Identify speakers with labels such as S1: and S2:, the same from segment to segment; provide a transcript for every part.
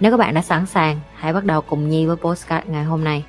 S1: Nếu các bạn đã sẵn sàng, hãy bắt đầu cùng Nhi với postcard ngày hôm nay.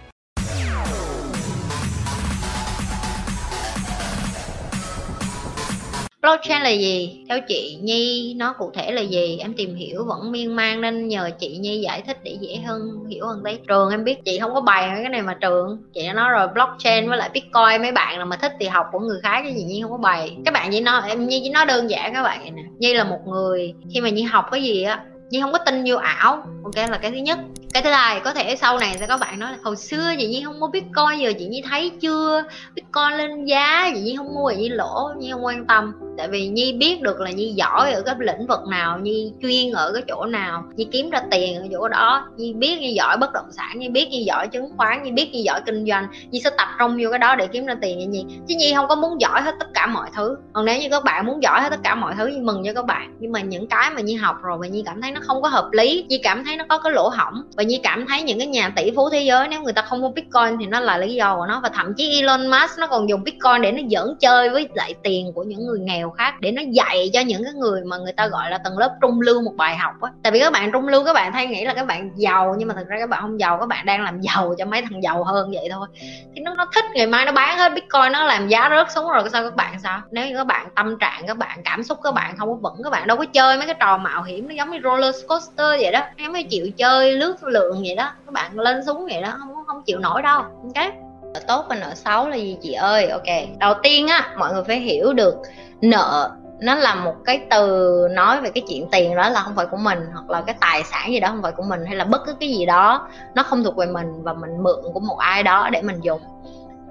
S2: blockchain là gì? Theo chị nhi nó cụ thể là gì? Em tìm hiểu vẫn miên man nên nhờ chị nhi giải thích để dễ hơn hiểu hơn đấy. Trường em biết chị không có bài cái này mà trường. Chị đã nói rồi blockchain với lại bitcoin mấy bạn là mà thích thì học của người khác chứ gì nhi không có bài. Các bạn chỉ nói em nhi chỉ nói đơn giản các bạn nè. Nhi là một người khi mà nhi học cái gì á nhi không có tin vô ảo. Ok, là cái thứ nhất. Cái thứ hai, có thể sau này sẽ có bạn nói là, hồi xưa chị nhi không có bitcoin, giờ chị nhi thấy chưa? Bitcoin lên giá, chị nhi không mua, chị nhi lỗ nhi không quan tâm tại vì nhi biết được là nhi giỏi ở cái lĩnh vực nào, nhi chuyên ở cái chỗ nào, nhi kiếm ra tiền ở chỗ đó. Nhi biết nhi giỏi bất động sản, nhi biết nhi giỏi chứng khoán, nhi biết nhi giỏi kinh doanh. Nhi sẽ tập trung vô cái đó để kiếm ra tiền như nhi. Chứ nhi không có muốn giỏi hết tất cả mọi thứ. Còn nếu như các bạn muốn giỏi hết tất cả mọi thứ, nhi mừng cho các bạn. Nhưng mà những cái mà nhi học rồi và nhi cảm thấy nó không có hợp lý, nhi cảm thấy nó có cái lỗ hỏng và nhi cảm thấy những cái nhà tỷ phú thế giới, nếu người ta không mua bitcoin thì nó là lý do của nó. Và thậm chí Elon Musk nó còn dùng bitcoin để nó dẫn chơi với lại tiền của những người nghèo khác để nó dạy cho những cái người mà người ta gọi là tầng lớp trung lưu một bài học á tại vì các bạn trung lưu các bạn thay nghĩ là các bạn giàu nhưng mà thực ra các bạn không giàu các bạn đang làm giàu cho mấy thằng giàu hơn vậy thôi thì nó nó thích ngày mai nó bán hết bitcoin nó làm giá rớt xuống rồi sao các bạn sao nếu như các bạn tâm trạng các bạn cảm xúc các bạn không có vững các bạn đâu có chơi mấy cái trò mạo hiểm nó giống như roller coaster vậy đó em mới chịu chơi lướt lượng vậy đó các bạn lên xuống vậy đó không không chịu nổi đâu ok nợ tốt và nợ xấu là gì chị ơi? Ok. Đầu tiên á, mọi người phải hiểu được nợ nó là một cái từ nói về cái chuyện tiền, đó là không phải của mình, hoặc là cái tài sản gì đó không phải của mình, hay là bất cứ cái gì đó, nó không thuộc về mình và mình mượn của một ai đó để mình dùng.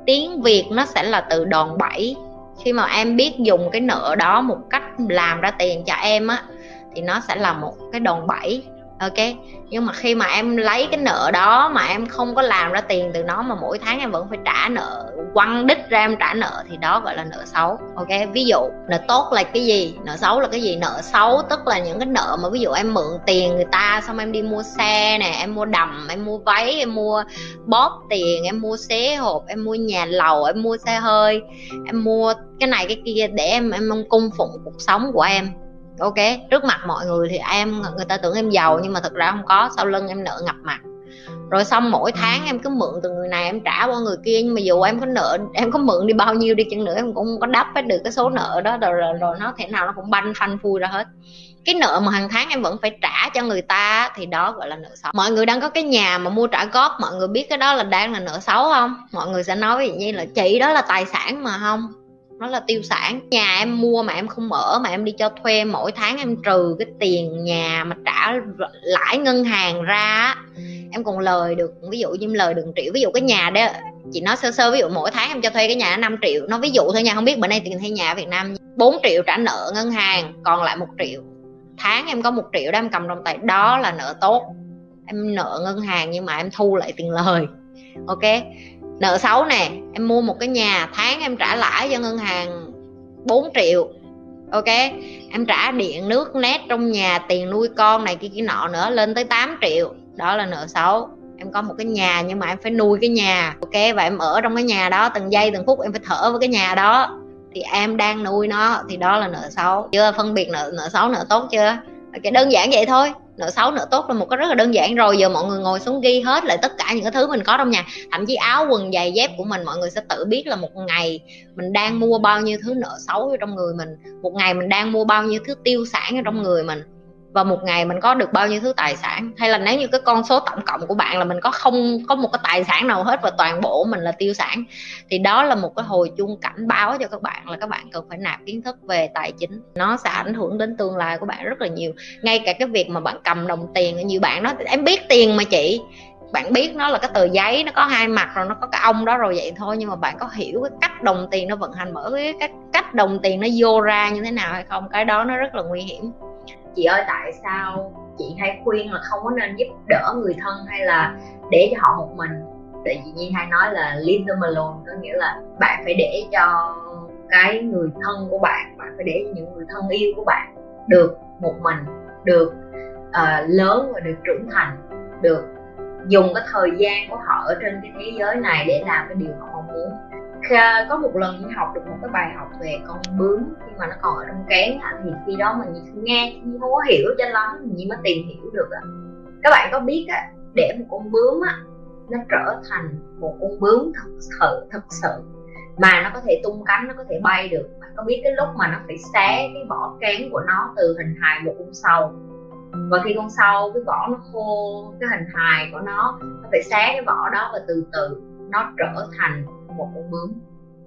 S2: Tiếng việt nó sẽ là từ đòn bẩy. Khi mà em biết dùng cái nợ đó một cách làm ra tiền cho em á, thì nó sẽ là một cái đòn bẩy ok. Nhưng mà khi mà em lấy cái nợ đó mà em không có làm ra tiền từ nó mà mỗi tháng em vẫn phải trả nợ, quăng đích ra em trả nợ thì đó gọi là nợ xấu. Ok, ví dụ nợ tốt là cái gì? Nợ xấu là cái gì? Nợ xấu tức là những cái nợ mà ví dụ em mượn tiền người ta xong em đi mua xe nè, em mua đầm, em mua váy, em mua bóp tiền, em mua xế hộp, em mua nhà lầu, em mua xe hơi, em mua cái này cái kia để em em cung phụng cuộc sống của em ok trước mặt mọi người thì em người ta tưởng em giàu nhưng mà thật ra không có sau lưng em nợ ngập mặt. Rồi xong mỗi tháng em cứ mượn từ người này em trả qua người kia nhưng mà dù em có nợ em có mượn đi bao nhiêu đi chăng nữa em cũng không có đắp hết được cái số nợ đó rồi, rồi, rồi nó thể nào nó cũng banh phanh phui ra hết. Cái nợ mà hàng tháng em vẫn phải trả cho người ta thì đó gọi là nợ xấu. Mọi người đang có cái nhà mà mua trả góp mọi người biết cái đó là đang là nợ xấu không? Mọi người sẽ nói ví như là chị đó là tài sản mà không? Nó là tiêu sản. Nhà em mua mà em không ở mà em đi cho thuê, mỗi tháng em trừ cái tiền nhà mà trả lãi ngân hàng ra em còn lời được, ví dụ như em lời được triệu. Ví dụ cái nhà đó, chị nói sơ sơ, ví dụ mỗi tháng em cho thuê cái nhà 5 triệu. Nó ví dụ thôi nha, không biết bữa nay tiền thuê nhà ở Việt Nam 4 triệu trả nợ ngân hàng, còn lại một triệu. Tháng em có một triệu đó em cầm trong tay. Đó là nợ tốt. Em nợ ngân hàng nhưng mà em thu lại tiền lời. Ok? Nợ xấu nè, em mua một cái nhà, tháng em trả lãi cho ngân hàng 4 triệu, ok? Em trả điện, nước nét trong nhà, tiền nuôi con này, kia kia nọ nữa lên tới 8 triệu, đó là nợ xấu. Em có một cái nhà nhưng mà em phải nuôi cái nhà, ok? Và em ở trong cái nhà đó từng giây, từng phút em phải thở với cái nhà đó. Thì em đang nuôi nó, thì đó là nợ xấu. Chưa phân biệt nợ nợ xấu, nợ tốt chưa? Cái đơn giản vậy thôi. Nợ xấu, nợ tốt là một cái rất là đơn giản. Rồi giờ mọi người ngồi xuống ghi hết lại tất cả những cái thứ mình có trong nhà. Thậm chí áo, quần, giày, dép của mình mọi người sẽ tự biết là một ngày mình đang mua bao nhiêu thứ nợ xấu trong người mình. Một ngày mình đang mua bao nhiêu thứ tiêu sản ở trong người mình và một ngày mình có được bao nhiêu thứ tài sản? Hay là nếu như cái con số tổng cộng của bạn là mình có không, có một cái tài sản nào hết và toàn bộ mình là tiêu sản, thì đó là một cái hồi chuông cảnh báo cho các bạn là các bạn cần phải nạp kiến thức về tài chính. Nó sẽ ảnh hưởng đến tương lai của bạn rất là nhiều. Ngay cả cái việc mà bạn cầm đồng tiền như bạn nói, em biết tiền mà chị. Bạn biết nó là cái tờ giấy, nó có hai mặt rồi, nó có cái ông đó rồi vậy thôi, nhưng mà bạn có hiểu cái cách đồng tiền nó vận hành, mở cái cách cách đồng tiền nó vô ra như thế nào hay không? Cái đó nó rất là nguy hiểm chị ơi tại sao chị hay khuyên là không có nên giúp đỡ người thân hay là để cho họ một mình? Tại chị Nhi hay nói là leave them alone có nghĩa là bạn phải để cho cái người thân của bạn bạn phải để cho những người thân yêu của bạn được một mình được uh, lớn và được trưởng thành được dùng cái thời gian của họ ở trên cái thế giới này để làm cái điều họ mong muốn có một lần như học được một cái bài học về con bướm khi mà nó còn ở trong kén thì khi đó mình nghe nhưng không có hiểu cho lắm nhưng mới tìm hiểu được các bạn có biết á, để một con bướm á, nó trở thành một con bướm thật sự thật sự, mà nó có thể tung cánh, nó có thể bay được. Bạn có biết cái lúc mà nó phải xé cái vỏ kén của nó từ hình hài một con sâu và khi con sâu cái vỏ nó khô, cái hình hài của nó nó phải xé cái vỏ đó và từ từ nó trở thành một con bướm.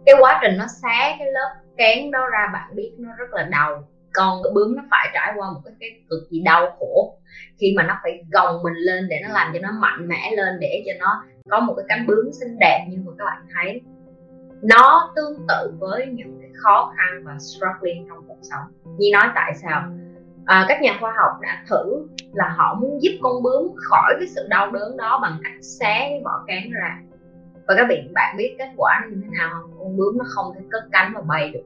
S2: Cái quá trình nó xé cái lớp kén đó ra bạn biết nó rất là đau. Con bướm nó phải trải qua một cái, cái cực kỳ đau khổ. Khi mà nó phải gồng mình lên để nó làm cho nó mạnh mẽ lên để cho nó có một cái cánh bướm xinh đẹp như mà các bạn thấy. Nó tương tự với những cái khó khăn và struggling trong cuộc sống. Như nói tại sao? À, các nhà khoa học đã thử là họ muốn giúp con bướm khỏi cái sự đau đớn đó bằng cách xé cái vỏ cánh ra và các bạn bạn biết kết quả như thế nào không? Con bướm nó không thể cất cánh và bay được.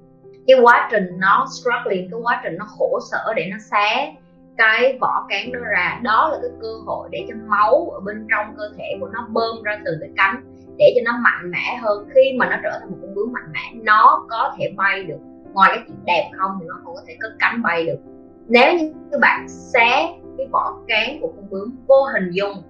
S2: Cái quá trình nó struggling, cái quá trình nó khổ sở để nó xé cái vỏ cán nó ra, đó là cái cơ hội để cho máu ở bên trong cơ thể của nó bơm ra từ cái cánh để cho nó mạnh mẽ hơn. Khi mà nó trở thành một con bướm mạnh mẽ, nó có thể bay được. Ngoài cái chuyện đẹp không thì nó không có thể cất cánh bay được. Nếu như các bạn xé cái vỏ cán của con bướm vô hình dung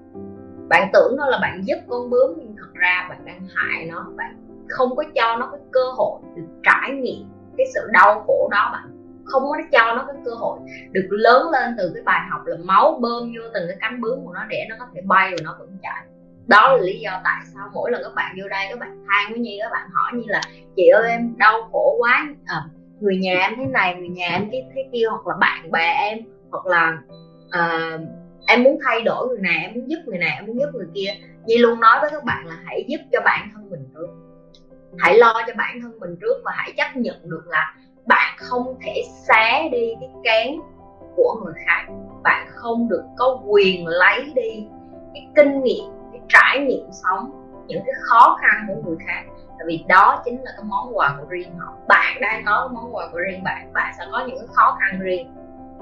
S2: bạn tưởng nó là bạn giúp con bướm nhưng thật ra bạn đang hại nó. Bạn không có cho nó cái cơ hội được trải nghiệm cái sự đau khổ đó bạn. Không có cho nó cái cơ hội được lớn lên từ cái bài học là máu bơm vô từng cái cánh bướm của nó để nó có thể bay và nó vẫn chạy đó là lý do tại sao mỗi lần các bạn vô đây các bạn than với nhi các bạn hỏi như là chị ơi em đau khổ quá. À, người nhà em thế này người nhà em cái thế kia hoặc là bạn bè em hoặc là uh, em muốn thay đổi người này, em muốn giúp người này, em muốn giúp người kia. Nhi luôn nói với các bạn là hãy giúp cho bản thân mình trước. Hãy lo cho bản thân mình trước và hãy chấp nhận được là bạn không thể xé đi cái kén của người khác. Bạn không được có quyền lấy đi cái kinh nghiệm, cái trải nghiệm sống, những cái khó khăn của người khác. Tại vì đó chính là cái món quà của riêng họ. Bạn đang có món quà của riêng bạn bạn sẽ có những cái khó khăn riêng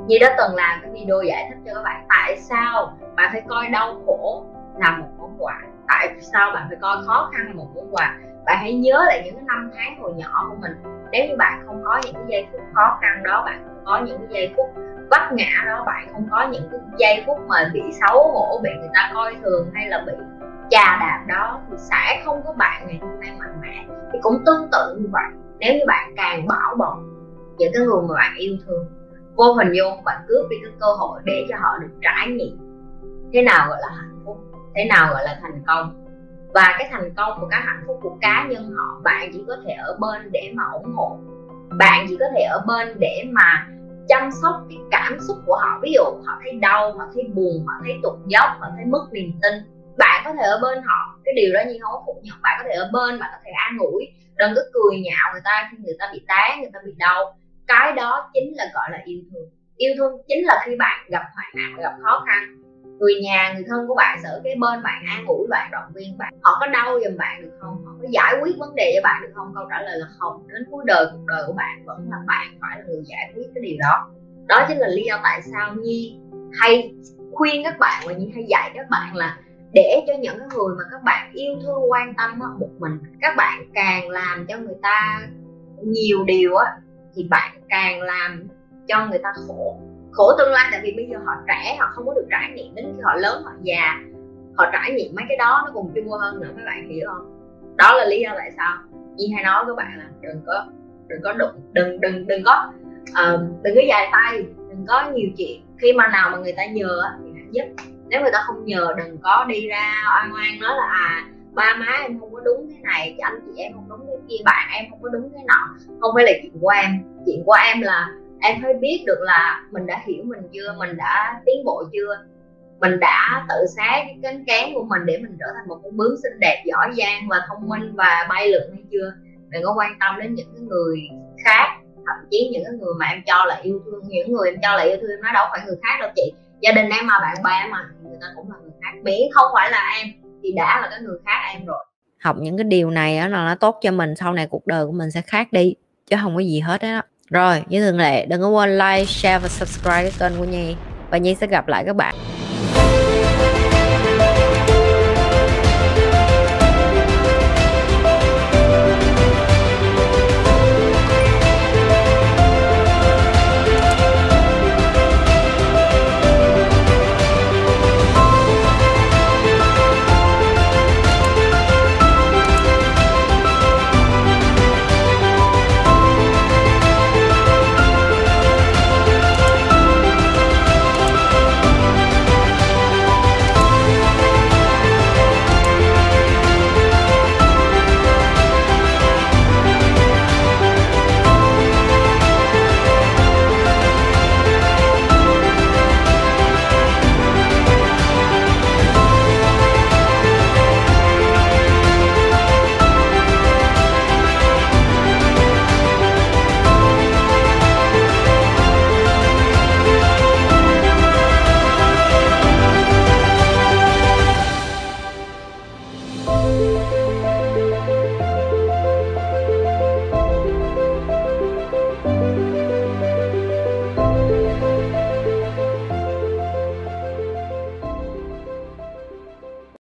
S2: như đã từng làm cái video giải thích cho các bạn tại sao bạn phải coi đau khổ là một món quà, tại sao bạn phải coi khó khăn là một món quà. Bạn hãy nhớ lại những năm tháng hồi nhỏ của mình. Nếu như bạn không có những cái giây phút khó khăn đó, bạn không có những cái giây phút vấp ngã đó, bạn không có những cái giây phút mà bị xấu hổ, bị người ta coi thường hay là bị chà đạp đó, thì sẽ không có bạn ngày hôm nay mạnh mẽ. Thì cũng tương tự như vậy. Nếu như bạn càng bảo bọc những cái người mà bạn yêu thương vô hình dung bạn cướp đi cái cơ hội để cho họ được trải nghiệm thế nào gọi là hạnh phúc, thế nào gọi là thành công. Và cái thành công và cái hạnh phúc của cá nhân họ, bạn chỉ có thể ở bên để mà ủng hộ. Bạn chỉ có thể ở bên để mà chăm sóc cái cảm xúc của họ. Ví dụ họ thấy đau, họ thấy buồn, họ thấy tụt dốc, họ thấy mất niềm tin. Bạn có thể ở bên họ. Cái điều đó như không có phủ nhận bạn có thể ở bên, bạn có thể an ủi. Đừng có cười nhạo người ta khi người ta bị té, người ta bị đau cái đó chính là, gọi là, yêu thương. Yêu thương chính là khi bạn gặp hoạn nạn, gặp khó khăn. Người nhà, người thân của bạn ở cái bên bạn an ủi bạn, động viên bạn. Họ có đau giùm bạn được không? Họ có giải quyết vấn đề cho bạn được không? Câu trả lời là không. Đến cuối đời, cuộc đời của bạn vẫn là bạn phải là người giải quyết cái điều đó. Đó chính là lý do tại sao nhi hay khuyên các bạn và nhi hay dạy các bạn là để cho những cái người mà các bạn yêu thương, quan tâm một mình. Các bạn càng làm cho người ta nhiều điều á thì bạn càng làm cho người ta khổ. Khổ tương lai tại vì bây giờ họ trẻ họ không có được trải nghiệm đến khi họ lớn họ già. Họ trải nghiệm mấy cái đó nó còn chung hơn nữa các bạn hiểu không? Đó là lý do tại sao Nhi hay nói với các bạn là đừng có đừng có đụng đừng đừng đừng có uh, đừng có dài tay đừng có nhiều chuyện. Khi mà nào mà người ta nhờ thì hãy giúp nếu người ta không nhờ đừng có đi ra oan oan nói là à ba má em không có đúng thế này anh chị em không đúng kia bạn em không có đúng thế nọ. Không phải là chuyện của em. Chuyện của em là em phải biết được là mình đã hiểu mình chưa, mình đã tiến bộ chưa. Mình đã tự xé cái cánh cán của mình để mình trở thành một con bướm xinh đẹp giỏi giang và thông minh và bay lượn hay chưa. Đừng có quan tâm đến những cái người khác. Thậm chí những người mà em cho là yêu thương. Những người em cho là yêu thương nó đâu phải người khác đâu chị. Gia đình em mà, bạn bè mà người ta cũng là người khác. Miễn không phải là em, thì đã là cái người khác em rồi
S1: học những cái điều này á là nó tốt cho mình, sau này cuộc đời của mình sẽ khác đi, chứ không có gì hết đó. Rồi, như thường lệ, đừng có quên like, share và subscribe cái kênh của nhi, và nhi sẽ gặp lại các bạn.